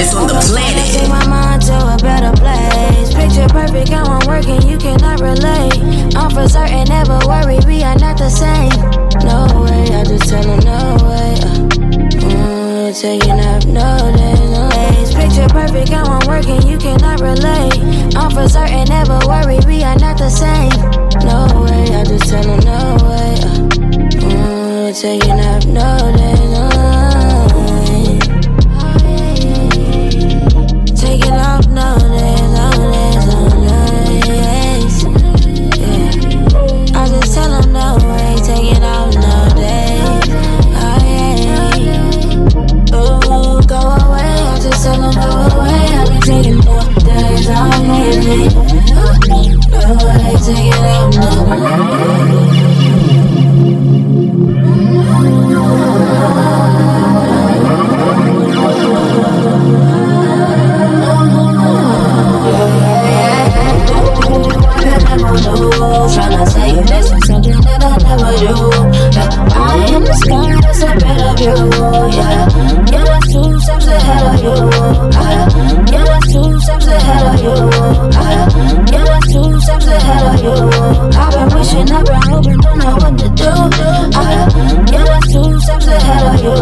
baddest on the planet. Take my mind to a better place. Picture perfect, how I'm working, you cannot relate. I'm for certain, never worry, we are not the same. No way, I just tell them no way. Uh, mm, taking up no days. Picture perfect, how I'm working, you cannot relate. I'm for certain, never worry, we are not the same. No way, I just tell them no way. Uh, mm, taking up no days. you. Yeah, yeah, that's two steps ahead of you. Yeah, yeah, that's two steps ahead of you. I, yeah, that's two steps ahead of you. I've been wishing, I've been hoping, don't know what to do. I, yeah, that's two steps ahead of you.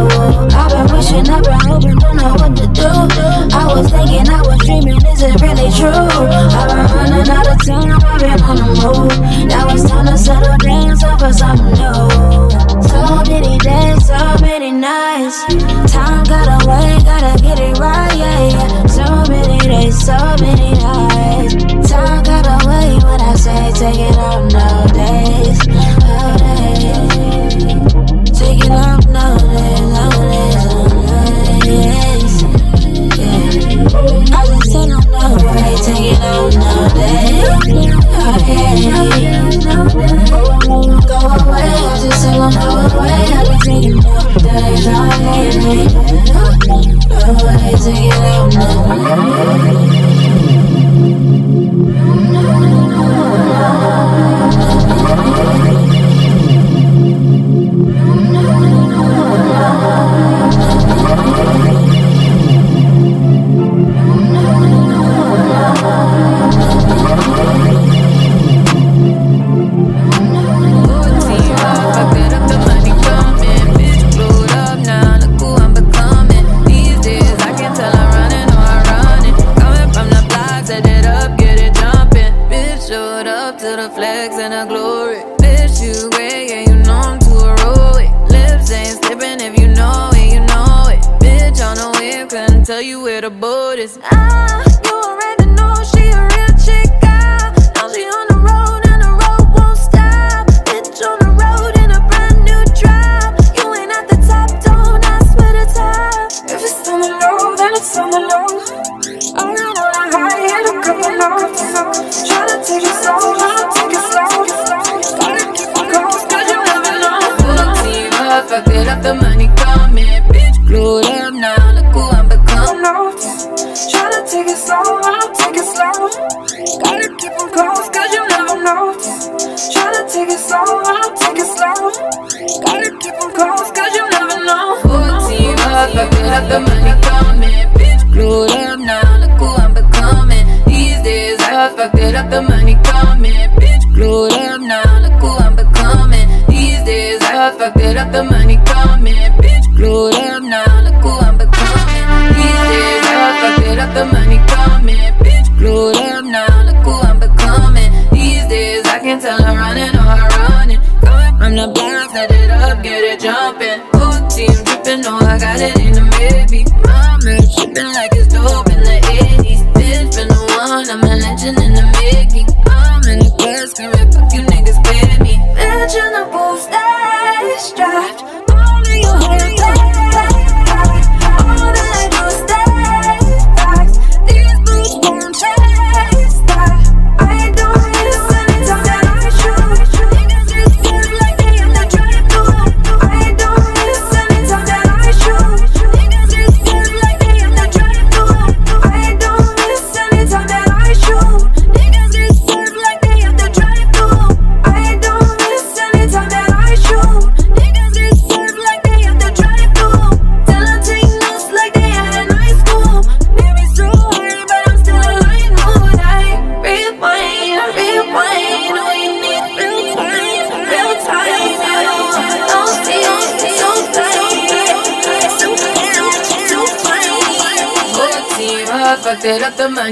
I've been wishing, I've been hoping, don't know what to do. I was thinking, I was dreaming, is it really true? I've been running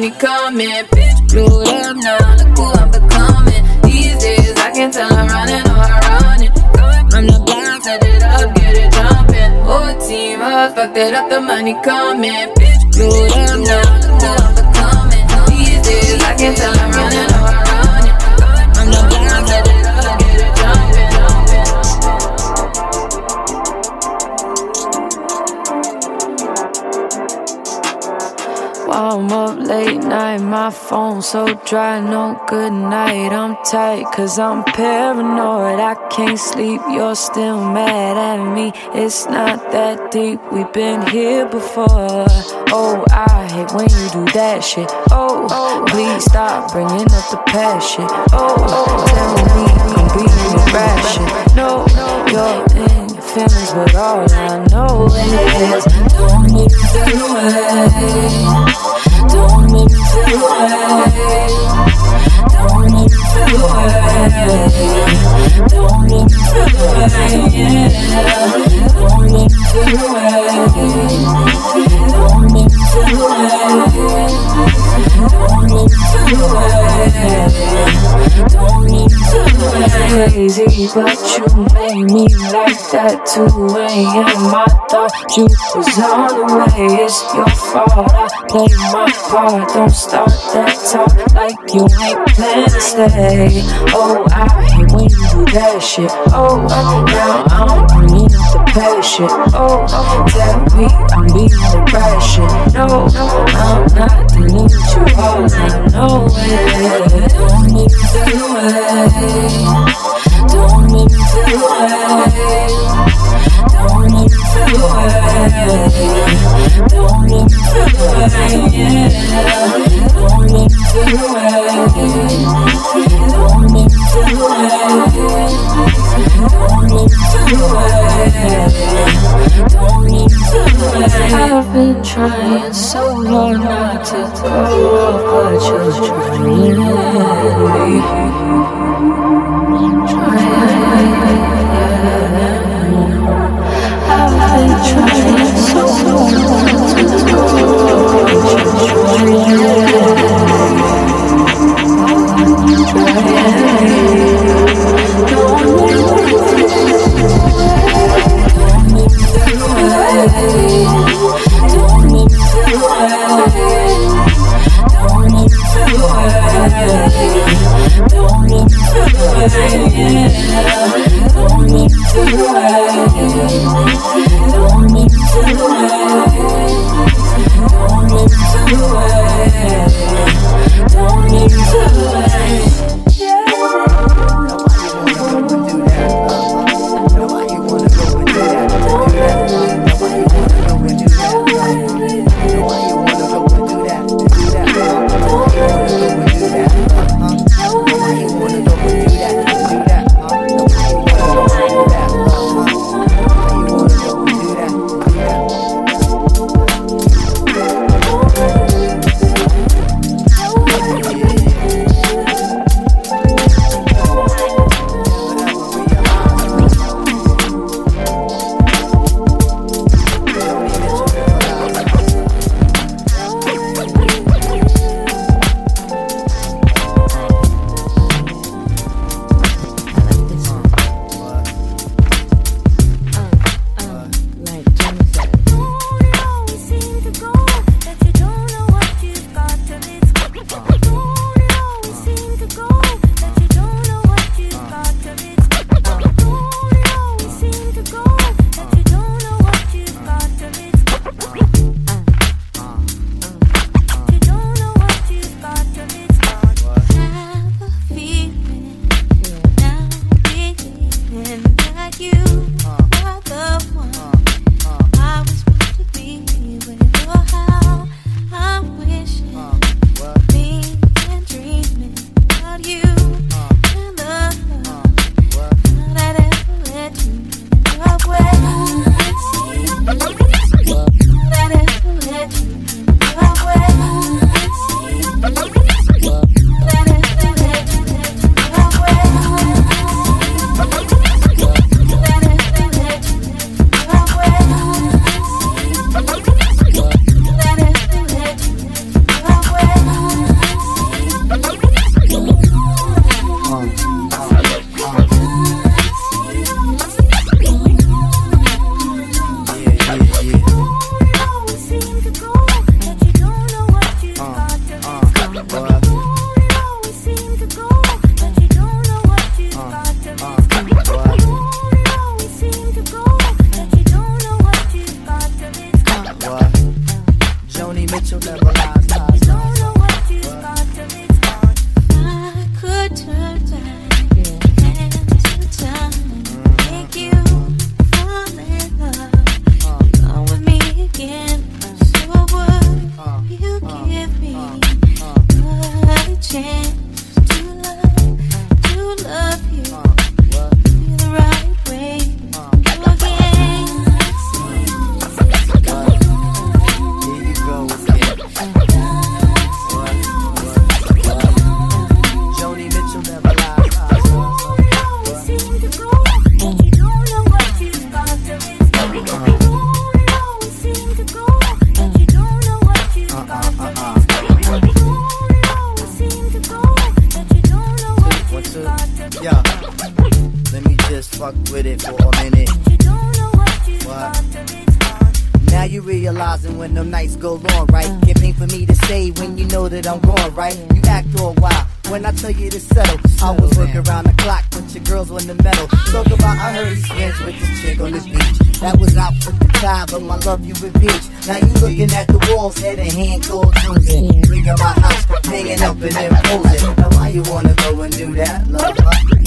money coming. Bitch, glued up now, look who I'm becoming. These days, I can tell I'm running or I'm running. From the block, set it up, get it jumping. Whole team up, fucked it up, the money coming. Bitch, glued up now, look who I'm becoming. These days, I can tell I'm running or I'm running. Night, my phone so dry, no good night. I'm tight, cause I'm paranoid. I can't sleep, you're still mad at me. It's not that deep, we've been here before. Oh, I hate when you do that shit. Oh, please stop bringing up the past shit. Oh, tell me I'm being irrational. No, you're in your feelings, but all I know is don't make me feel away. Don't make me feel away. Crazy, but you made me like that too. And I thought you was on the way. It's your fault. I play my part. Don't start that talk like you ain't planned to stay. Oh, I hate when you do that shit. Oh, now I'm bringing up the past shit. Oh, tell me I'm being irrational. No, no, I'm not dealing with you all know it. Don't make me feel away. Don't make me feel away. Don't I've been trying so hard not to throw up, but you're trying. I've been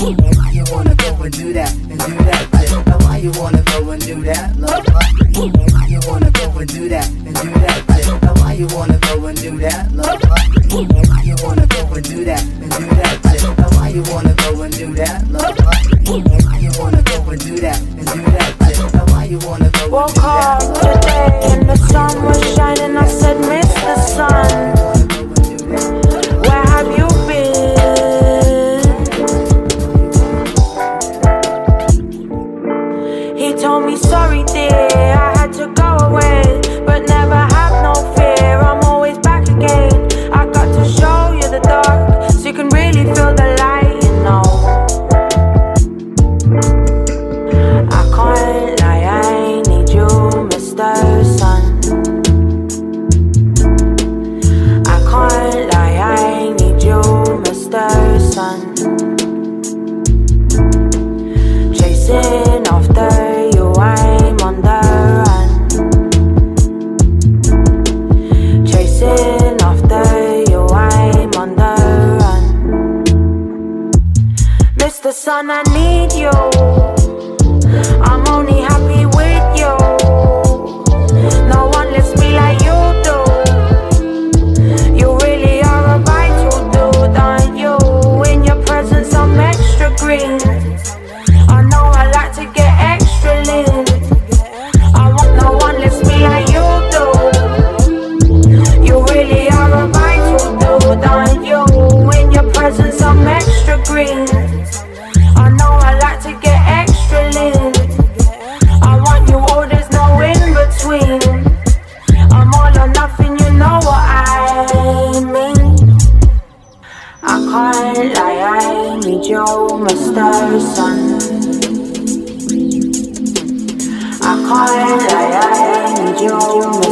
Now why you wanna go and do that and do that shit? Now why you wanna go and do that? Why you wanna go and do that and do that shit? Now why you wanna go and do that? Why you wanna go and do that and do that shit? Now why you wanna go and do that? Why you wanna go and do that and do that shit? Now why you wanna go? Woke up today and the sun was shining. I said, Miss the sun. Lord.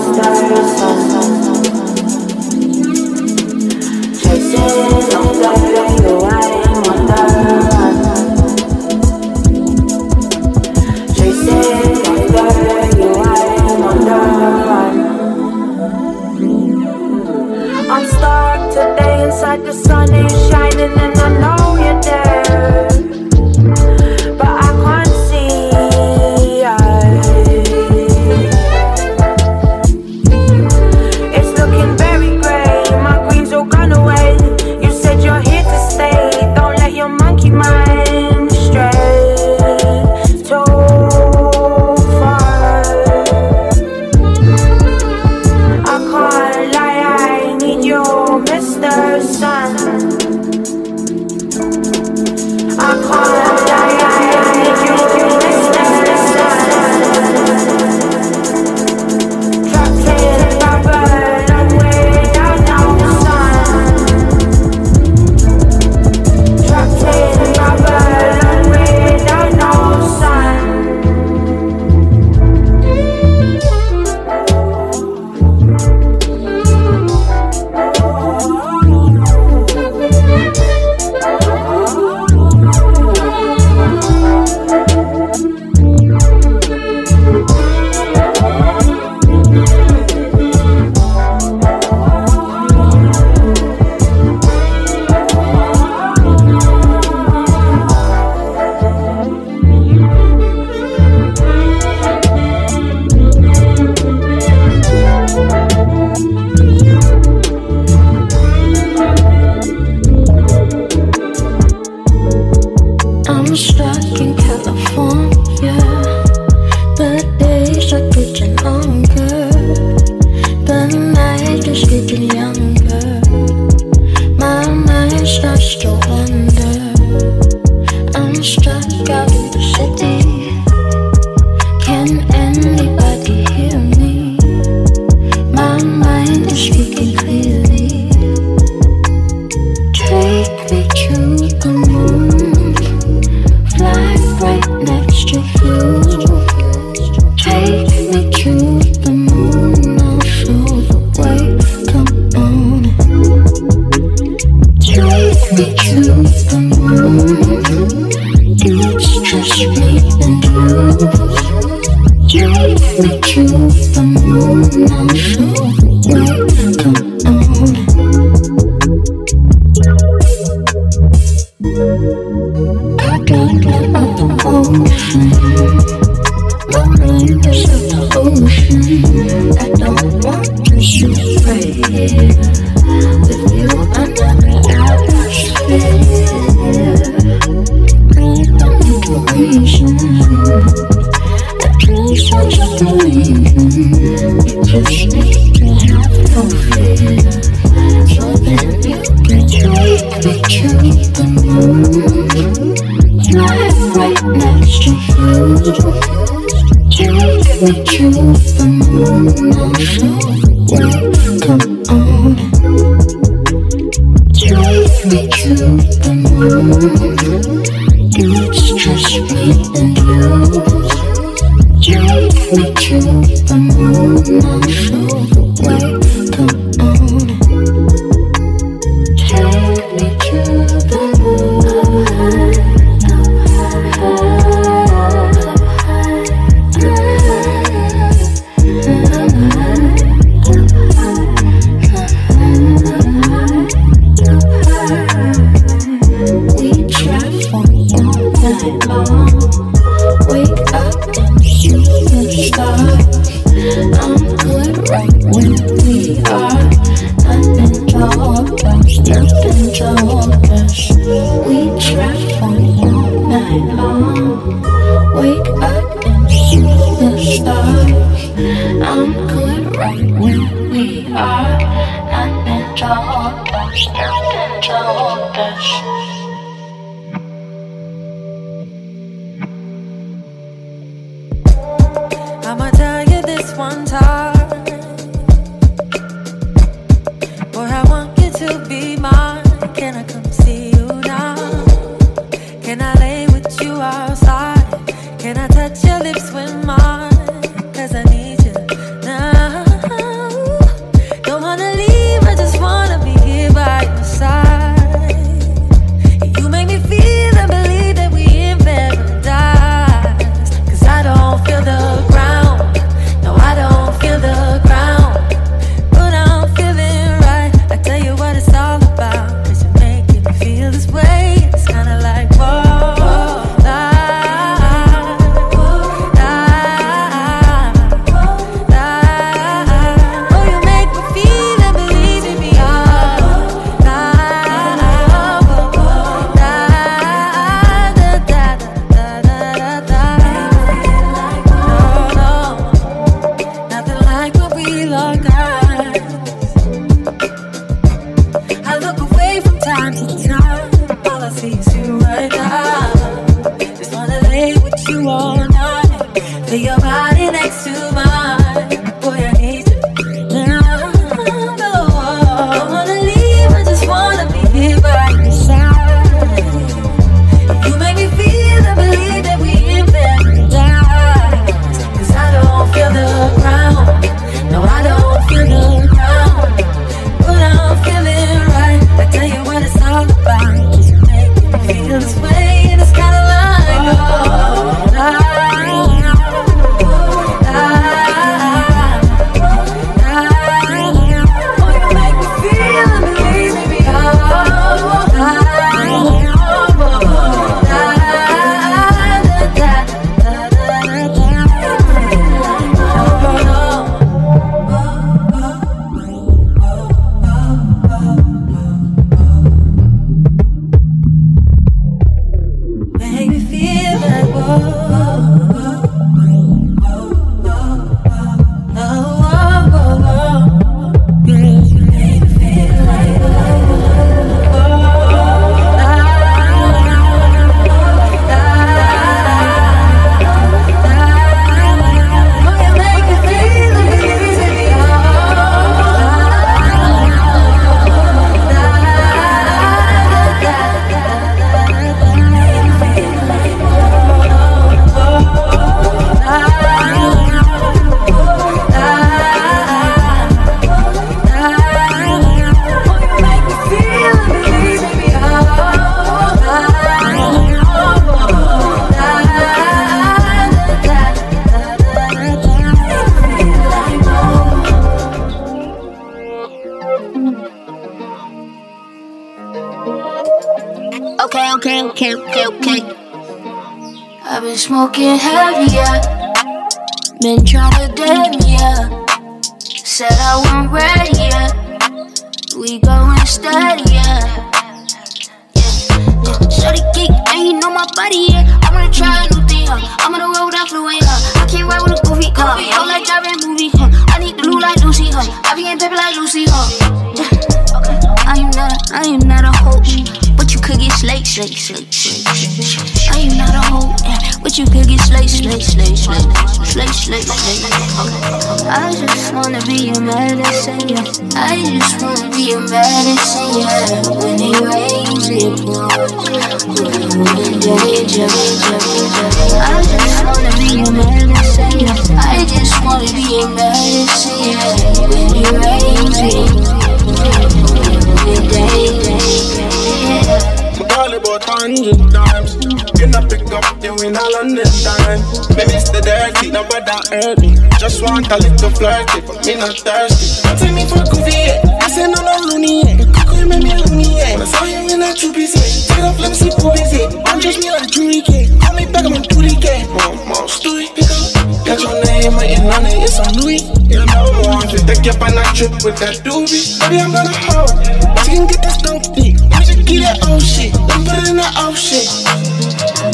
Slayed, slayed, slayed, slayed, slayed, slayed, slayed. I just wanna be your medicine, yeah. I just wanna be your medicine, yeah. When it rains, it pours. When danger, I just wanna be your medicine, yeah. I just wanna be your medicine, yeah. When it rains, it pours. When danger, yeah. Call about hundred times. You not pick up, you in a London time. Maybe it's the dirty, nobody hurt me. Just want a little flirty, but me not thirsty. Don't tell me for coffee, yeah. I say no, no, loony, yeah. You could make me loony, yeah. When I saw you in a two piece, yeah. Take off, let me see boobies, yeah. I'm just me like Judy K. Call me back, I'm a Judy K. Mom, mom, up. Got your name written on it, it's on Louis. You know I want you. Take you on a trip with that doobie. Baby, I'm gonna hold. You can get dope dick. Let me just get that old shit. Let me put it in that old shit.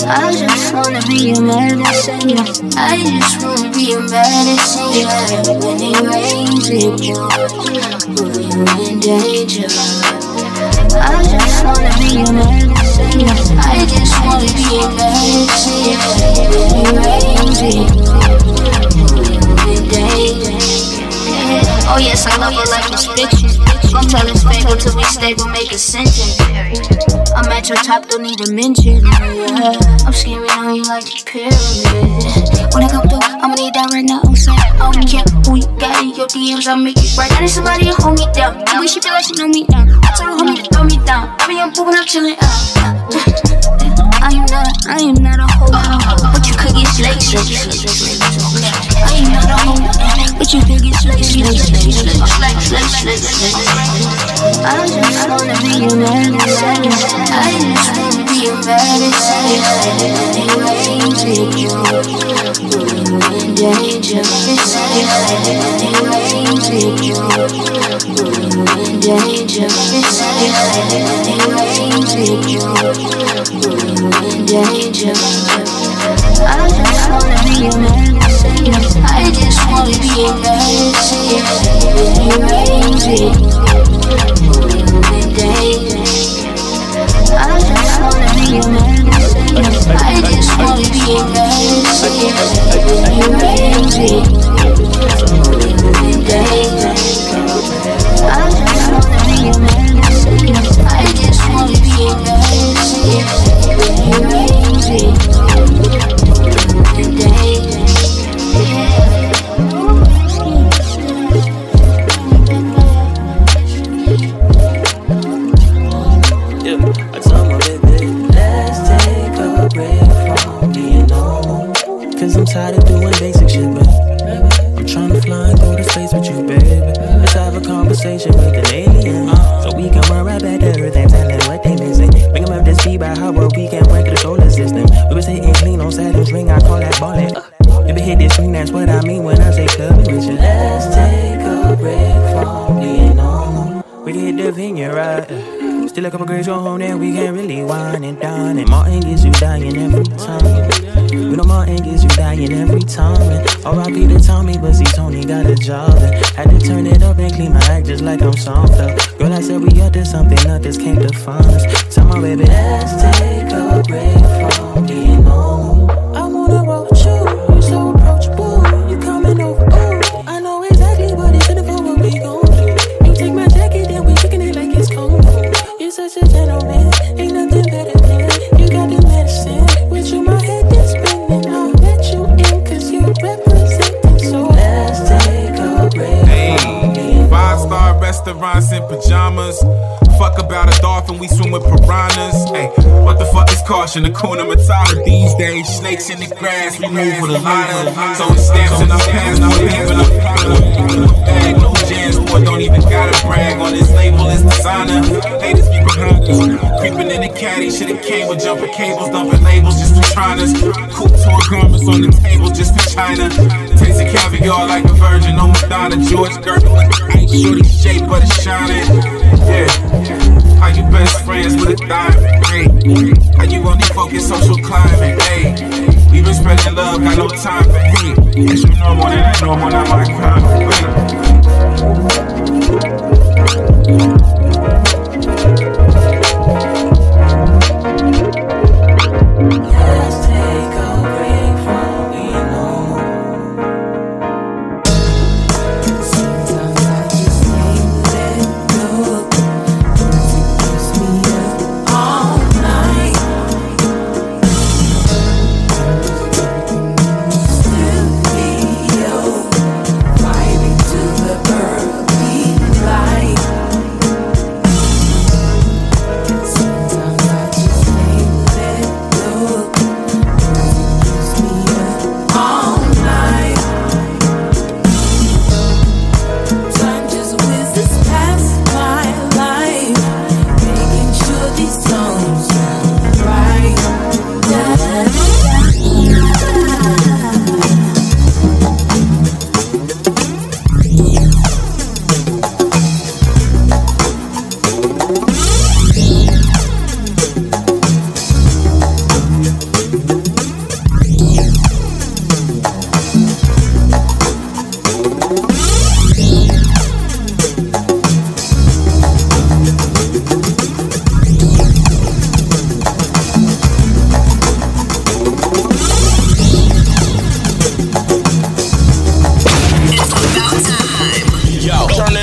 I just wanna be your medicine. I just wanna be your medicine, yeah. When it rains, it pours. When you're in danger. I just wanna be your medicine. I just wanna be your medicine. When it rains, it pours. Oh yes, I love her like it's fiction. Gon' tell it's stable till we stable, make a sentence. I'm at your top, don't need a mention. Yeah. I'm screaming on you like a pyramid. When I come through, I'ma need that right now. I'm saying, I don't care who you got in your DMs, I'll make it right. I need somebody to hold me down. The way she feel like she know me now. I told her homie to throw me down. I be on poop when I'm chillin' out. Uh, uh, uh. I am not, I am not a hoe, but you could get slayed. I am not a hoe, but you could get slayed. I just wanna be your medicine. I just wanna be your pours. When danger, it rains, it pours. When you're in danger, pours. When danger. I just wanna be your medicine. I just wanna be your medicine. It rains, is caution? Akuna Matata these days. Snakes in the grass, we move with a ladder. So it's stamps in our pants, now we having a problem. Boy, don't even gotta brag on this label, it's designer. Haters be behind us, creeping in the caddy should've with jumping cables, dumping labels just for trying us. Couture garments on the table just for China. Tasting caviar like a virgin on Madonna. George Gervin like a ice shorty shape, but it's shining. Yeah. How you best friends with a diamond? Hey. How you only focus social climbing? Hey. We been spreading love, got no time for hate. It's normal, it ain't normal, not my kind. Wait.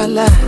Only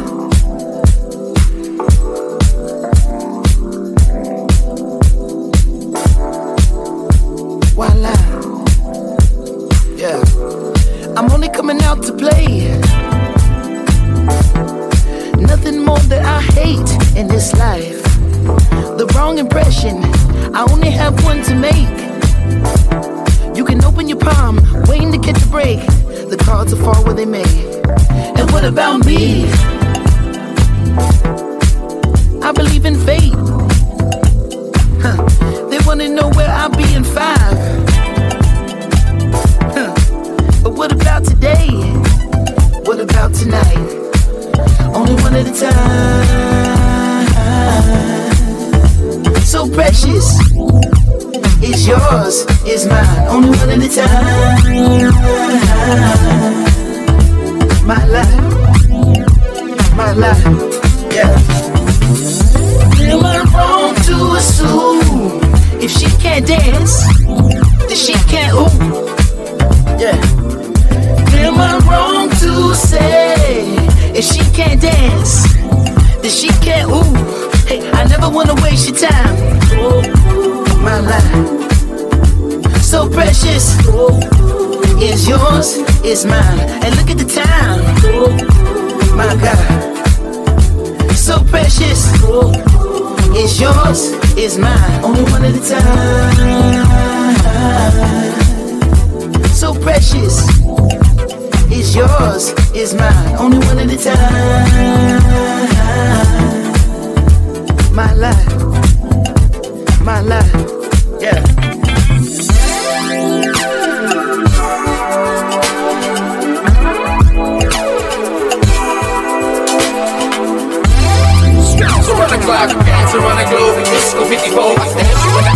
clock, dance around the globe, in disco 54. I stab you in the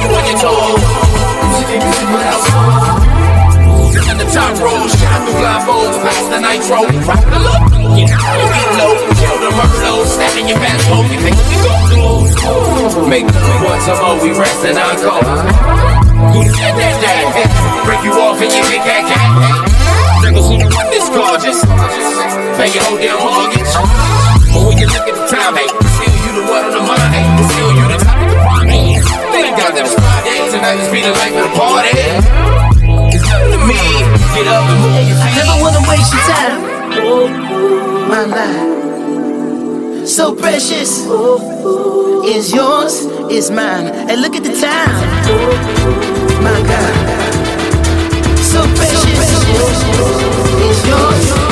you on your toes. In the top row, shine through blindfolds, past the nitro. Rock the look, you get low, kill the Merlot, snap in your pants hole, you think we go. Make love once a more, we rest and encore. Do the that, that, break you off and you that cat. One this gorgeous, pay your whole damn mortgage. But when you look at the time, hey, still you the one on the mind, hey, still you the top of the prime, hey. Thank God that it's Fridays and I just be the life of the party. It's nothing to me, get up and move. I never wanna waste your time. My life, so precious, is yours, is mine. And look at the time, my God, so precious, is yours,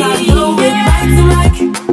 I know it right to like.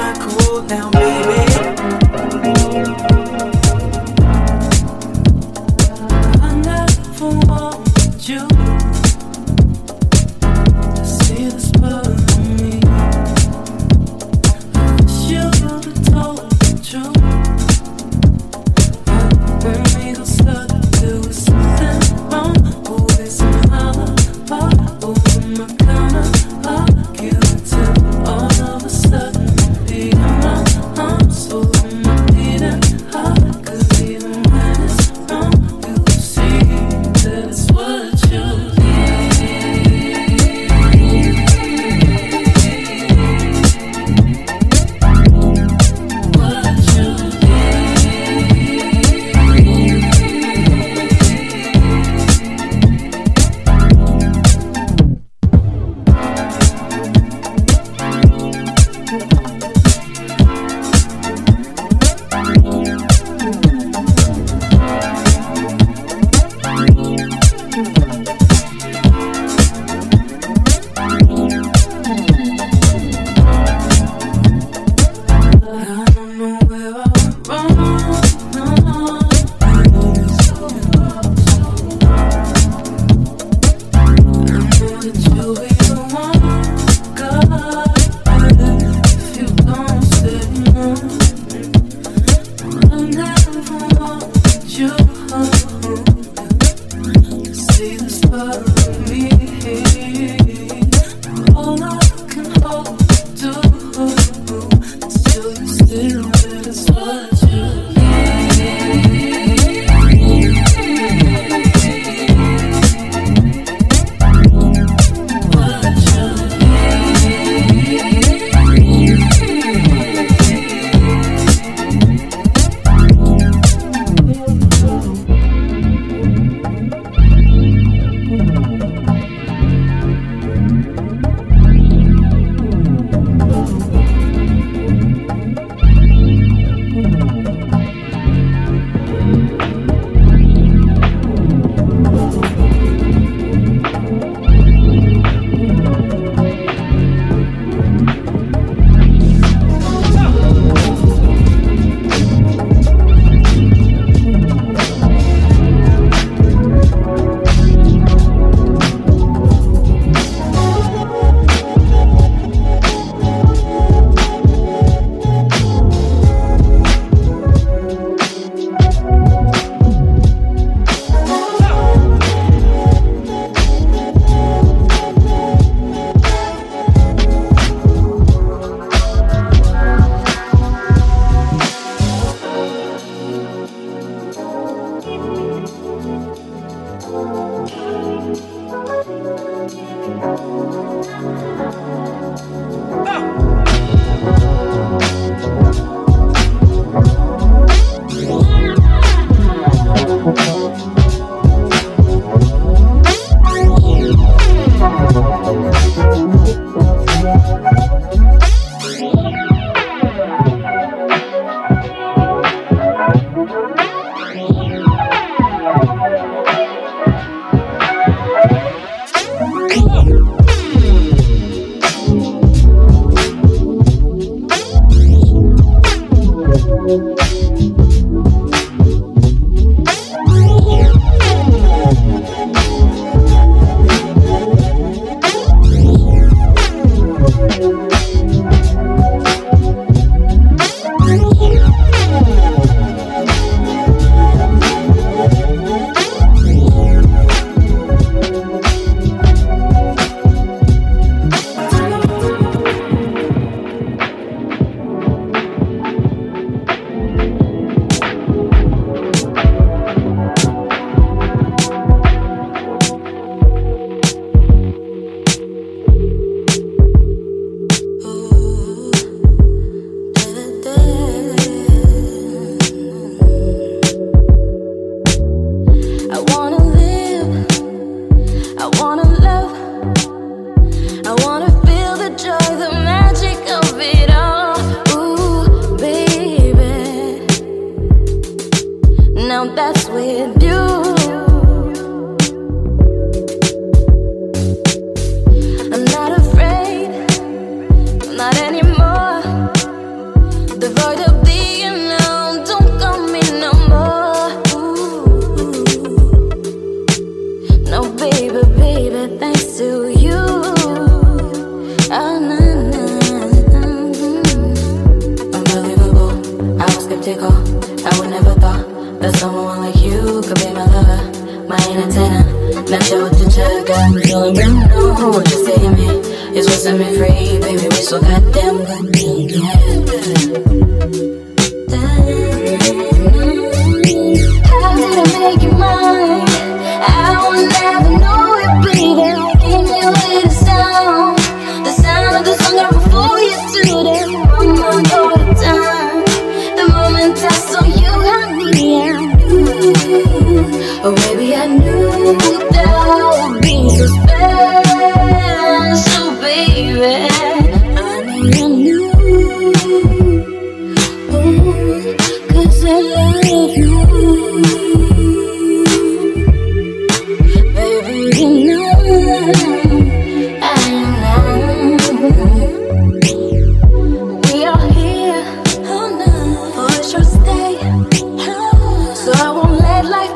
my cool now, baby.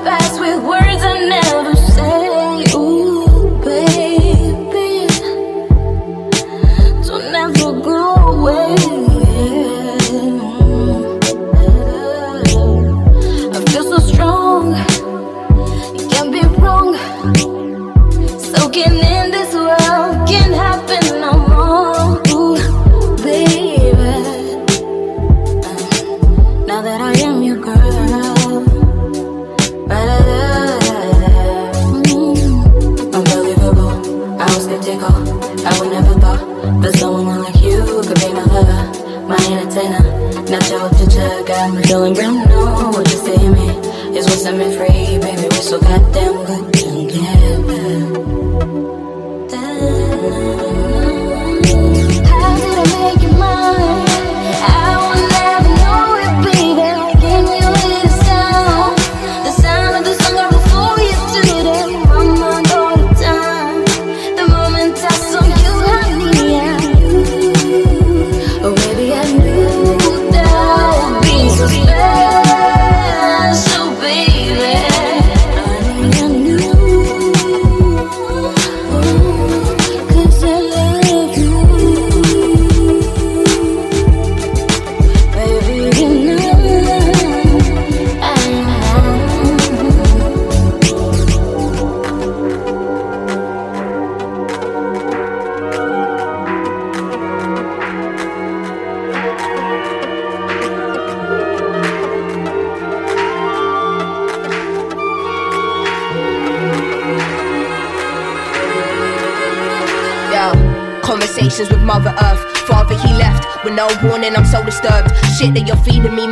Let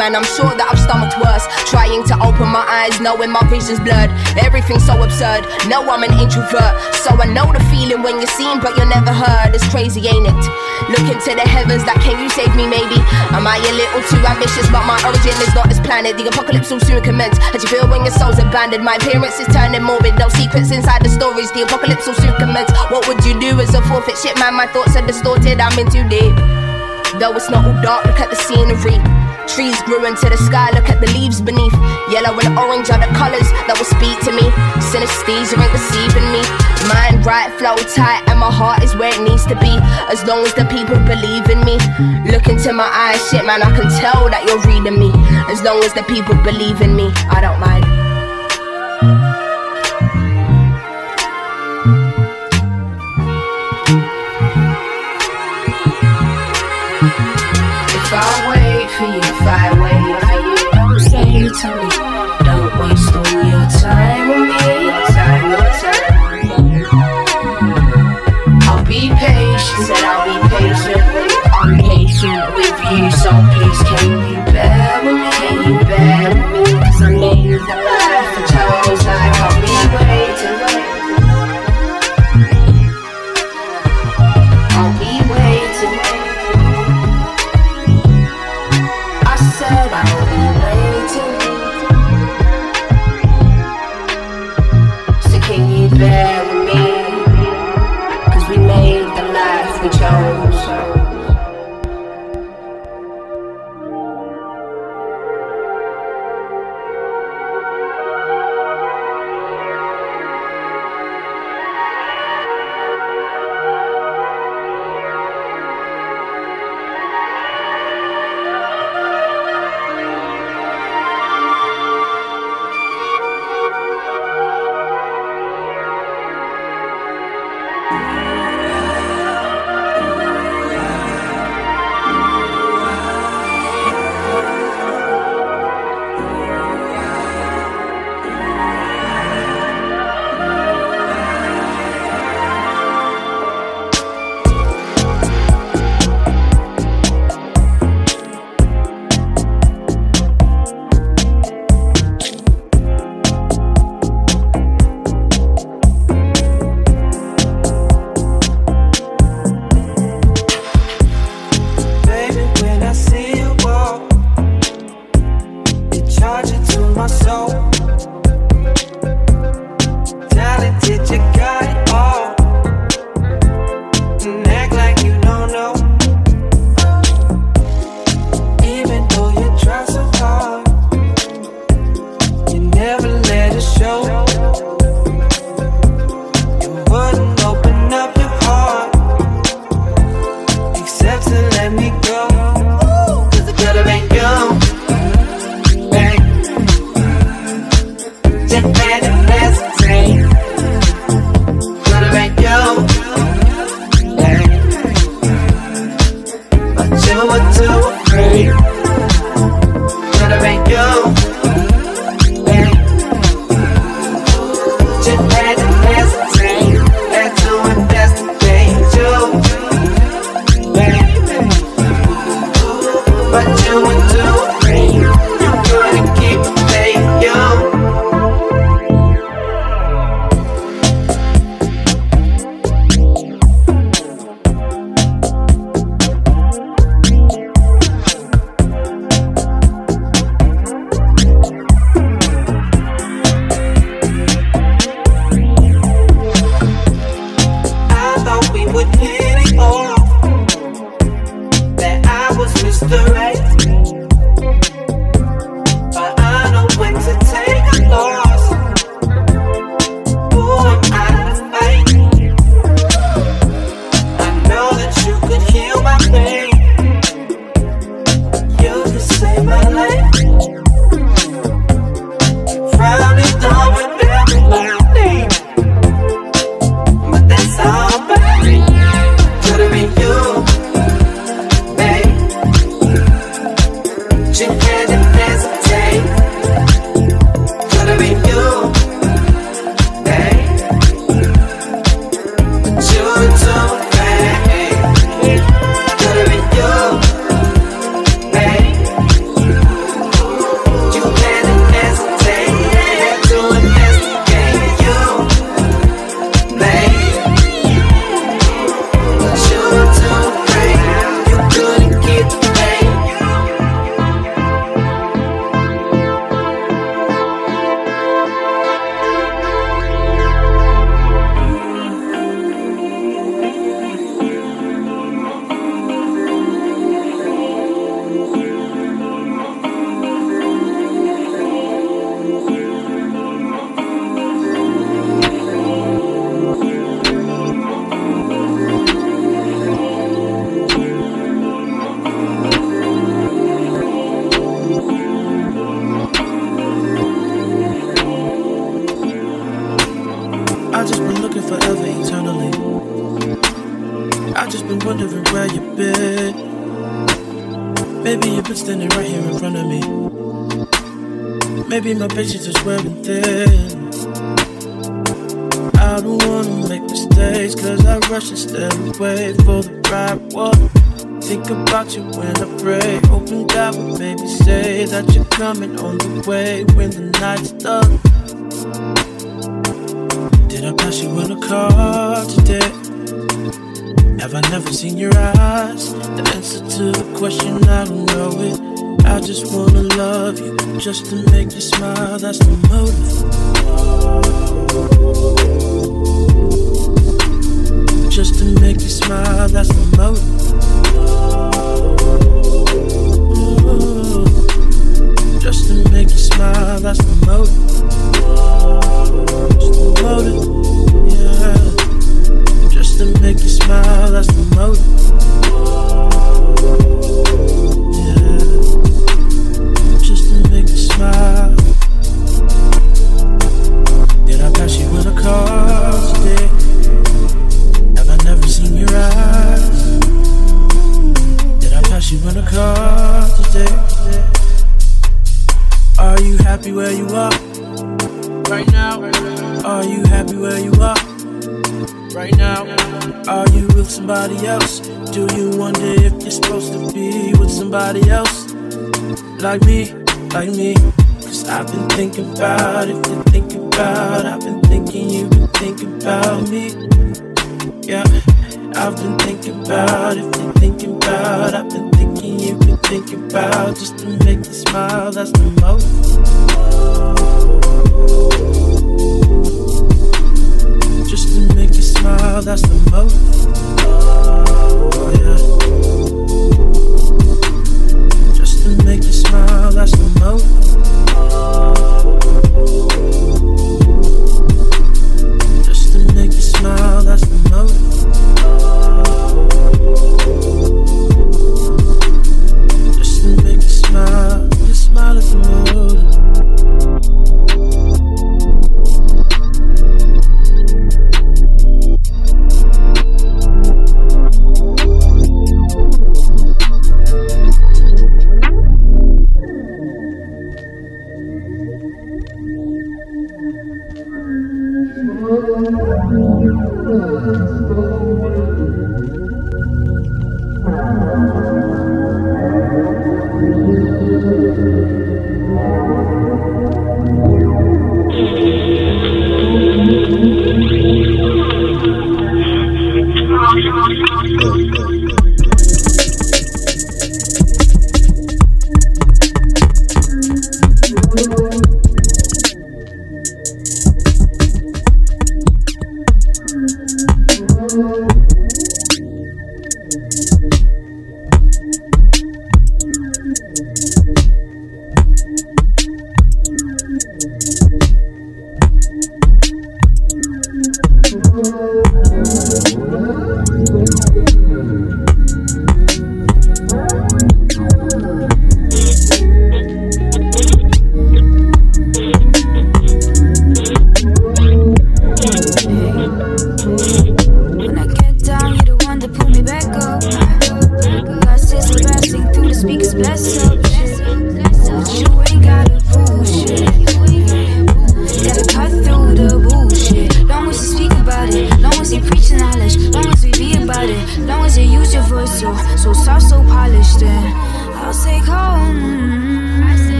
man. I'm sure that I've stomached worse. Trying to open my eyes, knowing my vision's blurred. Everything's so absurd. No, I'm an introvert. So I know the feeling when you're seen, but you're never heard. It's crazy, ain't it? Looking to the heavens, like, can you save me, maybe? Am I a little too ambitious? But my origin is not this planet. The apocalypse will soon commence. Do you feel when your soul's abandoned? My appearance is turning morbid. No secrets inside the stories. The apocalypse will soon commence. What would you do as a forfeit? Shit, man, my thoughts are distorted. I'm in too deep. Though it's not all dark, look at the scenery. Trees grew into the sky, look at the leaves beneath. Yellow and orange are the colors that will speak to me. Synesthesia ain't deceiving me. Mind right, flow tight, and my heart is where it needs to be. As long as the people believe in me. Look into my eyes, shit, man, I can tell that you're reading me. As long as the people believe in me, I don't mind. Just wanna love you, just to make you smile, that's the motive. Just to make you smile, that's the motive. Just to make you smile, that's the motive. Just the motive, yeah. Just to make you smile, that's the motive. Somebody else? Like me, like me. Cause I've been thinking about if you're thinking about, I've been thinking you've been thinking about me. Yeah, I've been thinking about if you're thinking about, I've been thinking you've been thinking about just to make you smile, that's the most. Just to make you smile, that's the most. Yeah. Thank you.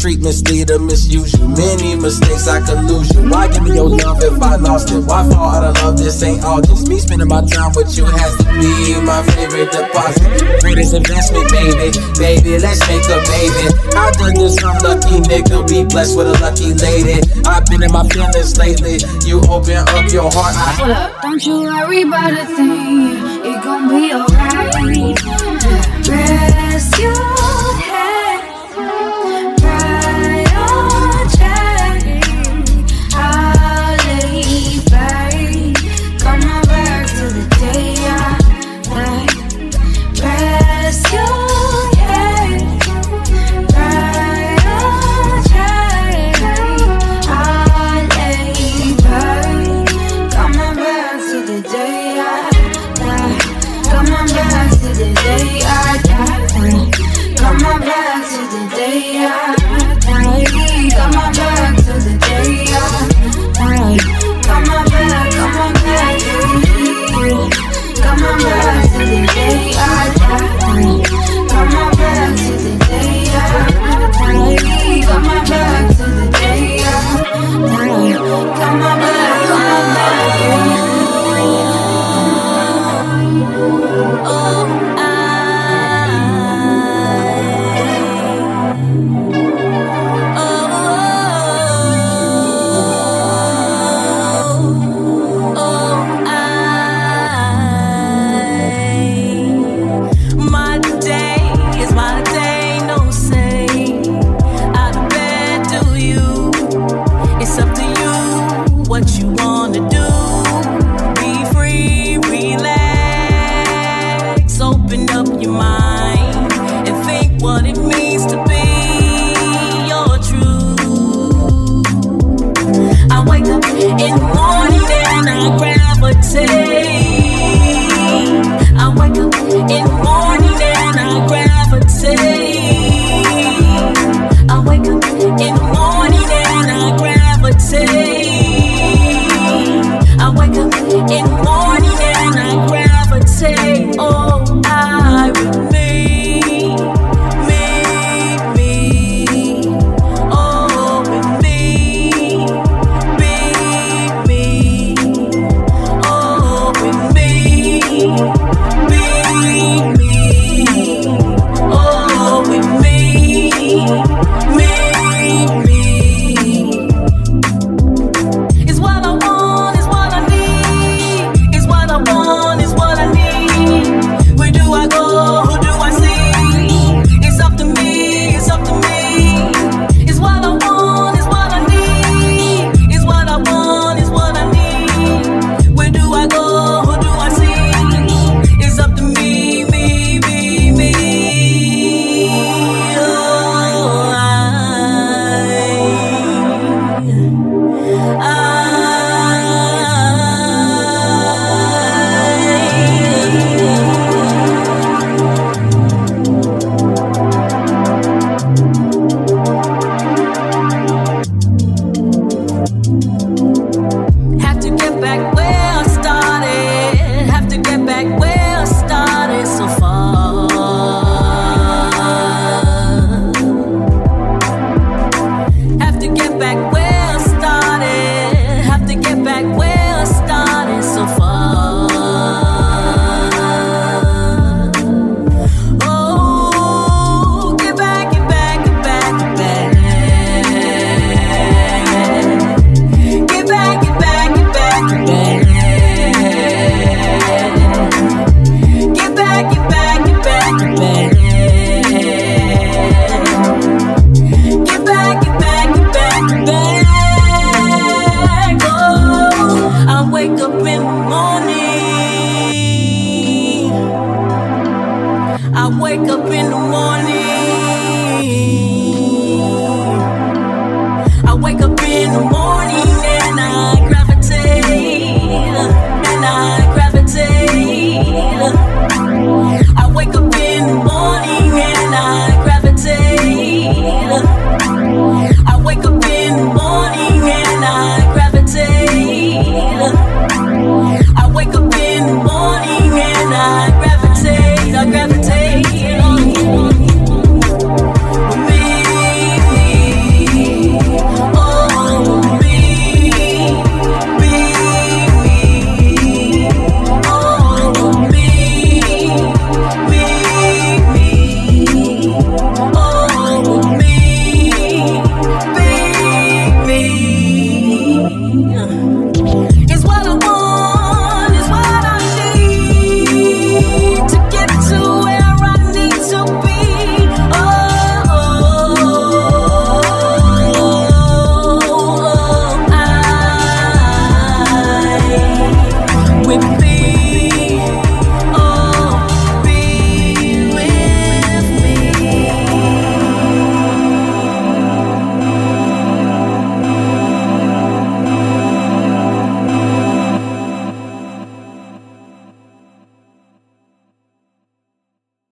Abuse you. Mistreat, mislead, or misuse you. Many mistakes I could lose you. Why give me your love if I lost it? Why fall out of love? This ain't all just me spending my time with you. Has to be my favorite deposit. Greatest investment, baby. Baby, let's make a baby. I done this, I'm lucky nigga. Be blessed with a lucky lady. I've been in my feelings lately. You open up your heart. I Don't you worry about a thing. It gon' be alright.